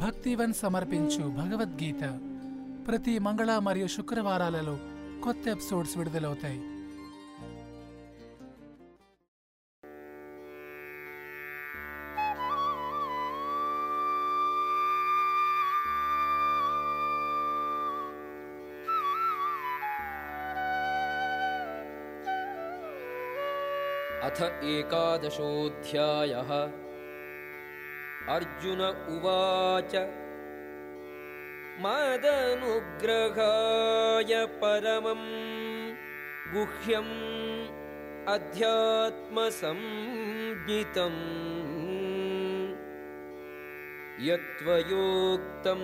భక్తివన్ సమర్పించు భగవద్గీత ప్రతి మంగళ మరియు శుక్రవారాలలో కొత్త ఎపిసోడ్స్ విడుదలవుతాయి अथ एकादशोऽध्यायः अर्जुन उवाच मदनुग्रहाय परमं गुह्यम् अध्यात्मसंज्ञम् यत्त्वयोक्तं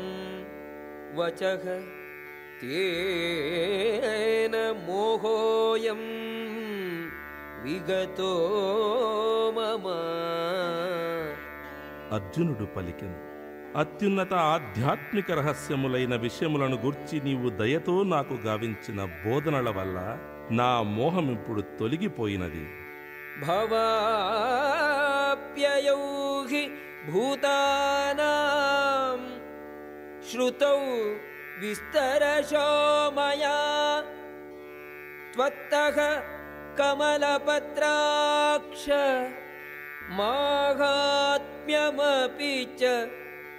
वचः तेन मोहोऽयं विगतो मम అర్జునుడు పలికెను. అత్యున్నత ఆధ్యాత్మిక రహస్యములైన విషయములను గుర్చి నీవు దయతో నాకు గావించిన బోధనల వల్ల నా మోహం ఇప్పుడు తొలగిపోయినది. భవాప్యయౌహి భూతానాం శ్రుతౌ విస్తరశోమయా. త్వత్తః కమలపత్రాక్ష మాఘా గమ్యమపి చ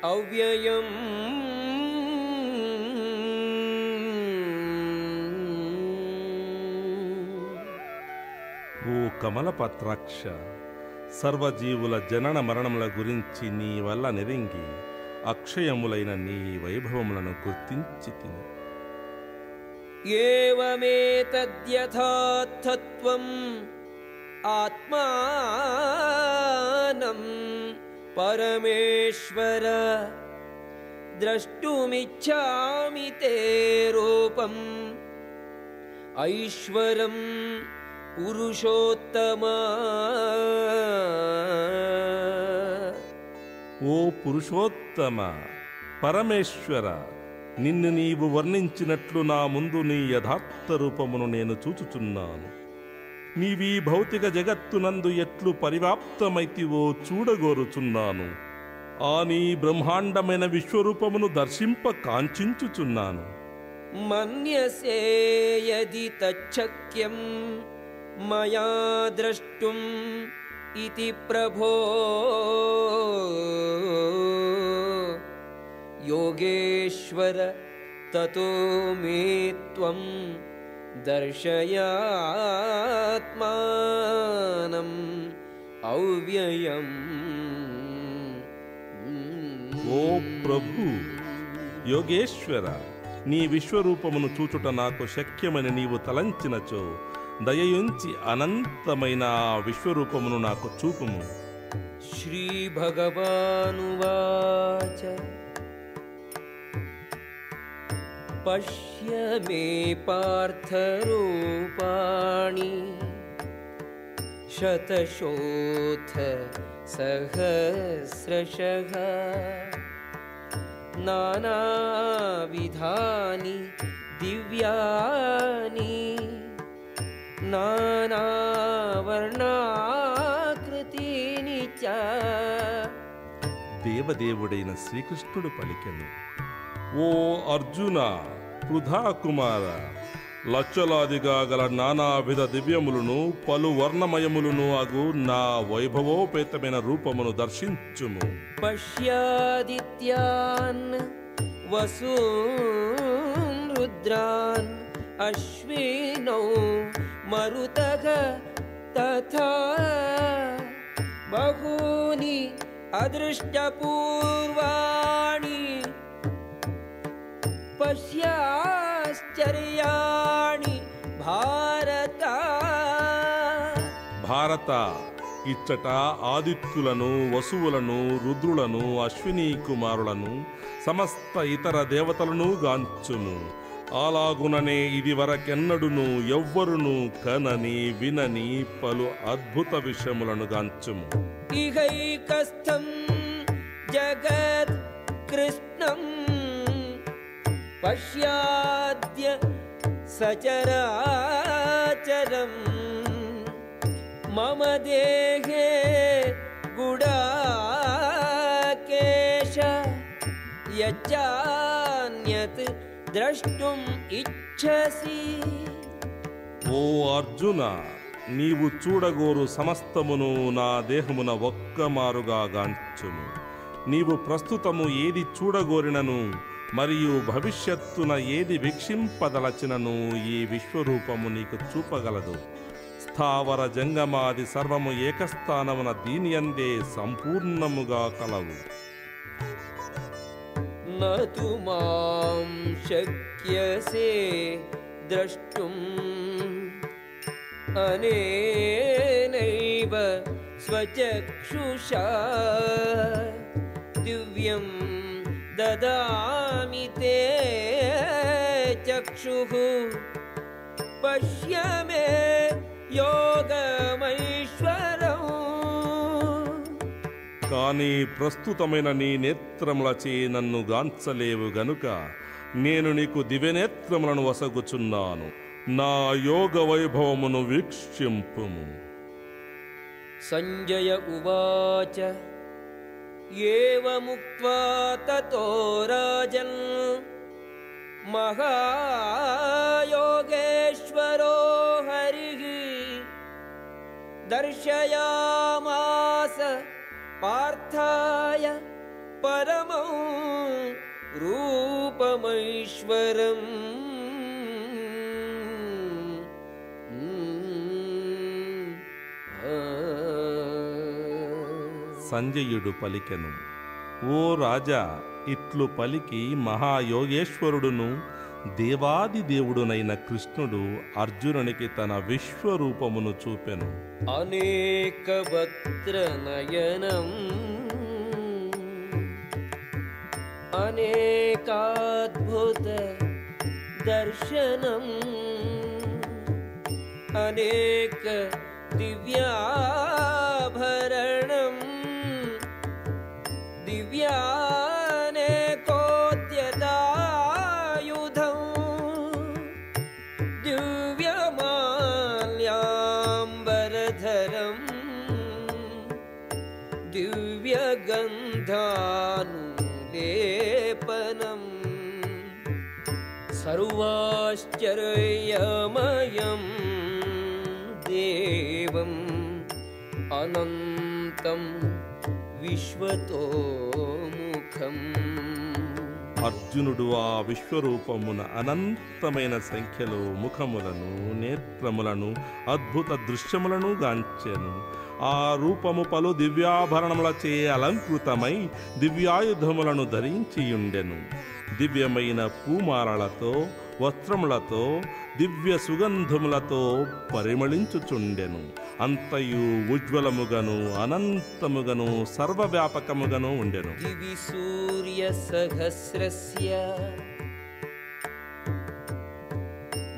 అవ్యయం ఓ కమలపత్రాక్ష సర్వజీవుల జనన మరణముల గురించి నీ వల్ల నెరింగి అక్షయములైన నీ వైభవములను గుర్తించి తిని. ఏమేతద్యథార్థత్వం ఆత్మానం. परमेश्वर द्रष्टुमिच्छामि ते रूपम् ऐश्वरं पुरुषोत्तम ఓ పురుషోత్తమ పరమేశ్వర నిన్ను నీవు వర్ణించినట్లు నా ముందు నీ యథార్థ రూపమును నేను చూచుచున్నాను నీవీ భౌతిక జగత్తునందు ఎట్లు పరివ్యాప్తమైతివో చూడగోరుచున్నాను ఆ నీ బ్రహ్మాండమైన విశ్వరూపమును దర్శింప కాంక్షించుచున్నాను मन्यसे यदि तच्छक्यं मया द्रष्टुम् इति प्रभो योगेश्वर ततो मे त्वं దర్శయాత్మానం అవ్యయం ఓ ప్రభు యోగేశ్వర నీ విశ్వరూపమును చూచుట నాకు శక్యమని నీవు తలంచినచో దయయుంచి అనంతమైన విశ్వరూపమును నాకు చూపుము. శ్రీ భగవానువాచ पश्य मे पार्थरूपाणि शतशोऽथ सहस्रशः नानाविधानि दिव्यानि नानावर्णाकृतीनि च దేవదేవుడైన శ్రీకృష్ణుడు పలికెను ఓ అర్జున వృధా కుమార లచ్చలాదిగా గల నానావిధ దివ్యములను పలు వర్ణమయములను అగు నా వైభవోపేతమైన రూపమును దర్శించుము. పశ్యాదిత్యాన్ వసూన్ రుద్రాన్ అశ్వినౌ మరుత తథా బహూని అదృష్టపూర్వా పశ్యాశ్చర్యాణి భారత. భారత ఇచ్చట ఆదిత్యులను వసువులను రుద్రులను అశ్విని కుమారులను సమస్త ఇతర దేవతలను గాంచుము అలాగుననే ఇది వరకెన్నడును ఎవ్వరును కనని వినని పలు అద్భుత విషయములను గాంచుము. ఇహైకస్థం జగత్ కృష్ణం पश्याद्य सचराचरम् मम देहे गुडाकेश यच्चान्यत् द्रष्टुम् इच्छसि ఓ అర్జున నీవు చూడగోరు సమస్తమును నా దేహమున ఒక్కమారుగా గాంచుము నీవు ప్రస్తుతము ఏది చూడగోరినను మరియు భవిష్యత్తున ఏది భిక్షింపదలచినను ఈ విశ్వరూపము నీకు చూపగలదు. స్థావర జంగమాది సర్వము ఏకస్థానమున దీని అందే సంపూర్ణముగా కలవు. నతు మాం శక్యసే ద్రష్టుం అనేనైవ స్వచక్షుషా. దివ్యం ददामि ते चक्षुः पश्य मे योगमैश्वरम् కానీ ప్రస్తుతమైన నీ నేత్రములచే నన్ను గాంచలేవు గనుక నేను నీకు దివ్యనేత్రములను వసగుచున్నాను నా యోగ వైభవమును వీక్షింపుము सञ्जय उवाच एवमुक्त्वा ततो राजन् महायोगेश्वरो हरिः दर्शयामास पार्थाय परमौ रूपमैश्वरम् సంజయుడు పలికెను. ఓ రాజా ఇట్లు పలికి మహాయోగేశ్వరుడును. దేవాది దేవుడునైన కృష్ణుడు అర్జునునికి తన విశ్వరూపమును చూపెను. అనేక నయనం అనేకాద్భుత దర్శనం అనేక దివ్యా नेकोद्यतायुधम् दिव्यमाल्याम्बरधरम् दिव्यगन्धानुदेपनं सर्वाश्चर्यमयं देवम् अनन्तम् విశ్వతో ముఖం అర్జునుడు ఆ విశ్వరూపమున అనంతమైన సంఖ్యలో ముఖములను నేత్రములను అద్భుత దృశ్యములను గాంచెను. ఆ రూపము పలు దివ్యాభరణములచే అలంకృతమై దివ్యాయుధములను ధరించియుండెను. దివ్యమైన పూమారలతో వస్త్రములతో దివ్య సుగంధములతో పరిమళించుచుండెను. అంతయు ఉజ్వలముగను అనంతముగను సర్వవ్యాపకముగను ఉండెను. దివి సూర్య సహస్రస్య.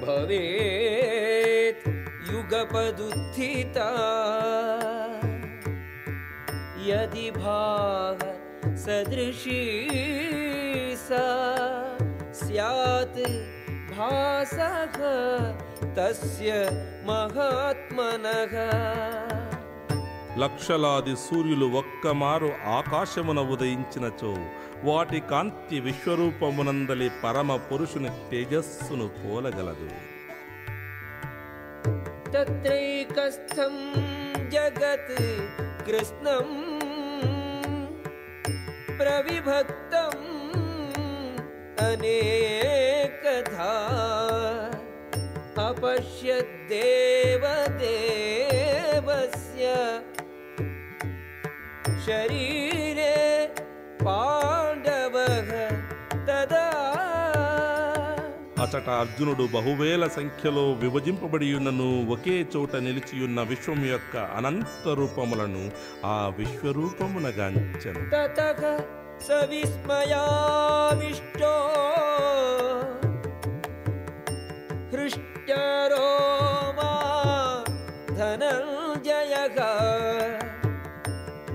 భవేత్ యుగపదుత్థిత యది భావ సదృశీ సా స్యాత్ భాసః తస్య మహాత్మనః లక్షలాది సూర్యులు ఒక్కమారు ఆకాశమున ఉదయించినచో వాటి కాంతి విశ్వరూపమునందలి పరమ పురుషుని తేజస్సును పోలగలదు. తత్రైకస్థం జగత్ కృష్ణం ప్రవిభక్తం అనేకధా अपश्यद्देवदेवस्य शरीरे पाण्डवः तदा అచట అర్జునుడు బహువేల సంఖ్యలో విభజింపబడి ఉన్నను ఒకే చోట నిలిచియున్న విశ్వం యొక్క అనంత రూపములను ఆ విశ్వరూపమున గాంచెను ततः स विस्मयाविष्टो हृष्टरो मा धनञ्जयः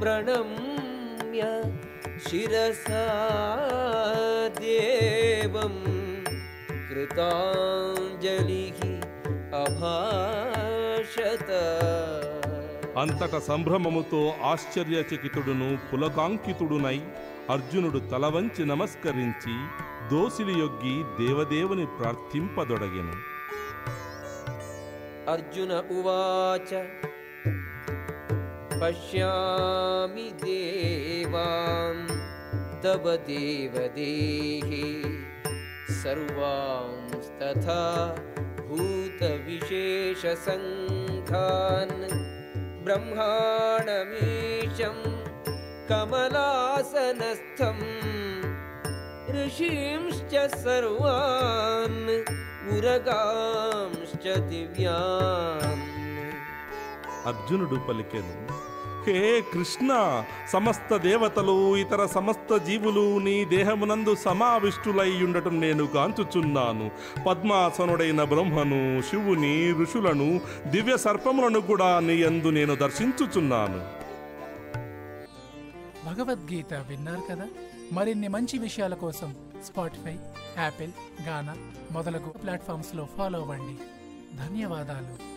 प्रणम्य शिरसा देवम् कृताञ्जलिः अभाषत అంతట సంభ్రమముతో ఆశ్చర్యచకితుడును పులకాంకితుడునై అర్జునుడు తల వంచి నమస్కరించి దోసిలి యొగ్గి దేవదేవుని ప్రార్థింపదొడగెను अर्जुन उवाच पश्यामि देवान् तव देवदेहे सर्वांस्तथा भूतविशेषसङ्घान् ब्रह्माणमीशं कमलासनस्थम् ऋषींश्च सर्वान् అర్జునుడు పలికెను హే కృష్ణ సమస్త దేవతలు ఇతర సమస్త జీవులు నీ దేహమునందు సమావిష్టులైయుండటం నేను కాంచుచున్నాను పద్మాసనుడైన బ్రహ్మను శివుని ఋషులను దివ్య సర్పములను కూడా నీ అందు నేను దర్శించుచున్నాను. భగవద్గీత విన్నారు కదా? మరిన్ని మంచి విషయాల కోసం స్పాటిఫై యాపిల్ గానా మొదలగు ప్లాట్ఫామ్స్లో ఫాలో అవ్వండి. ధన్యవాదాలు.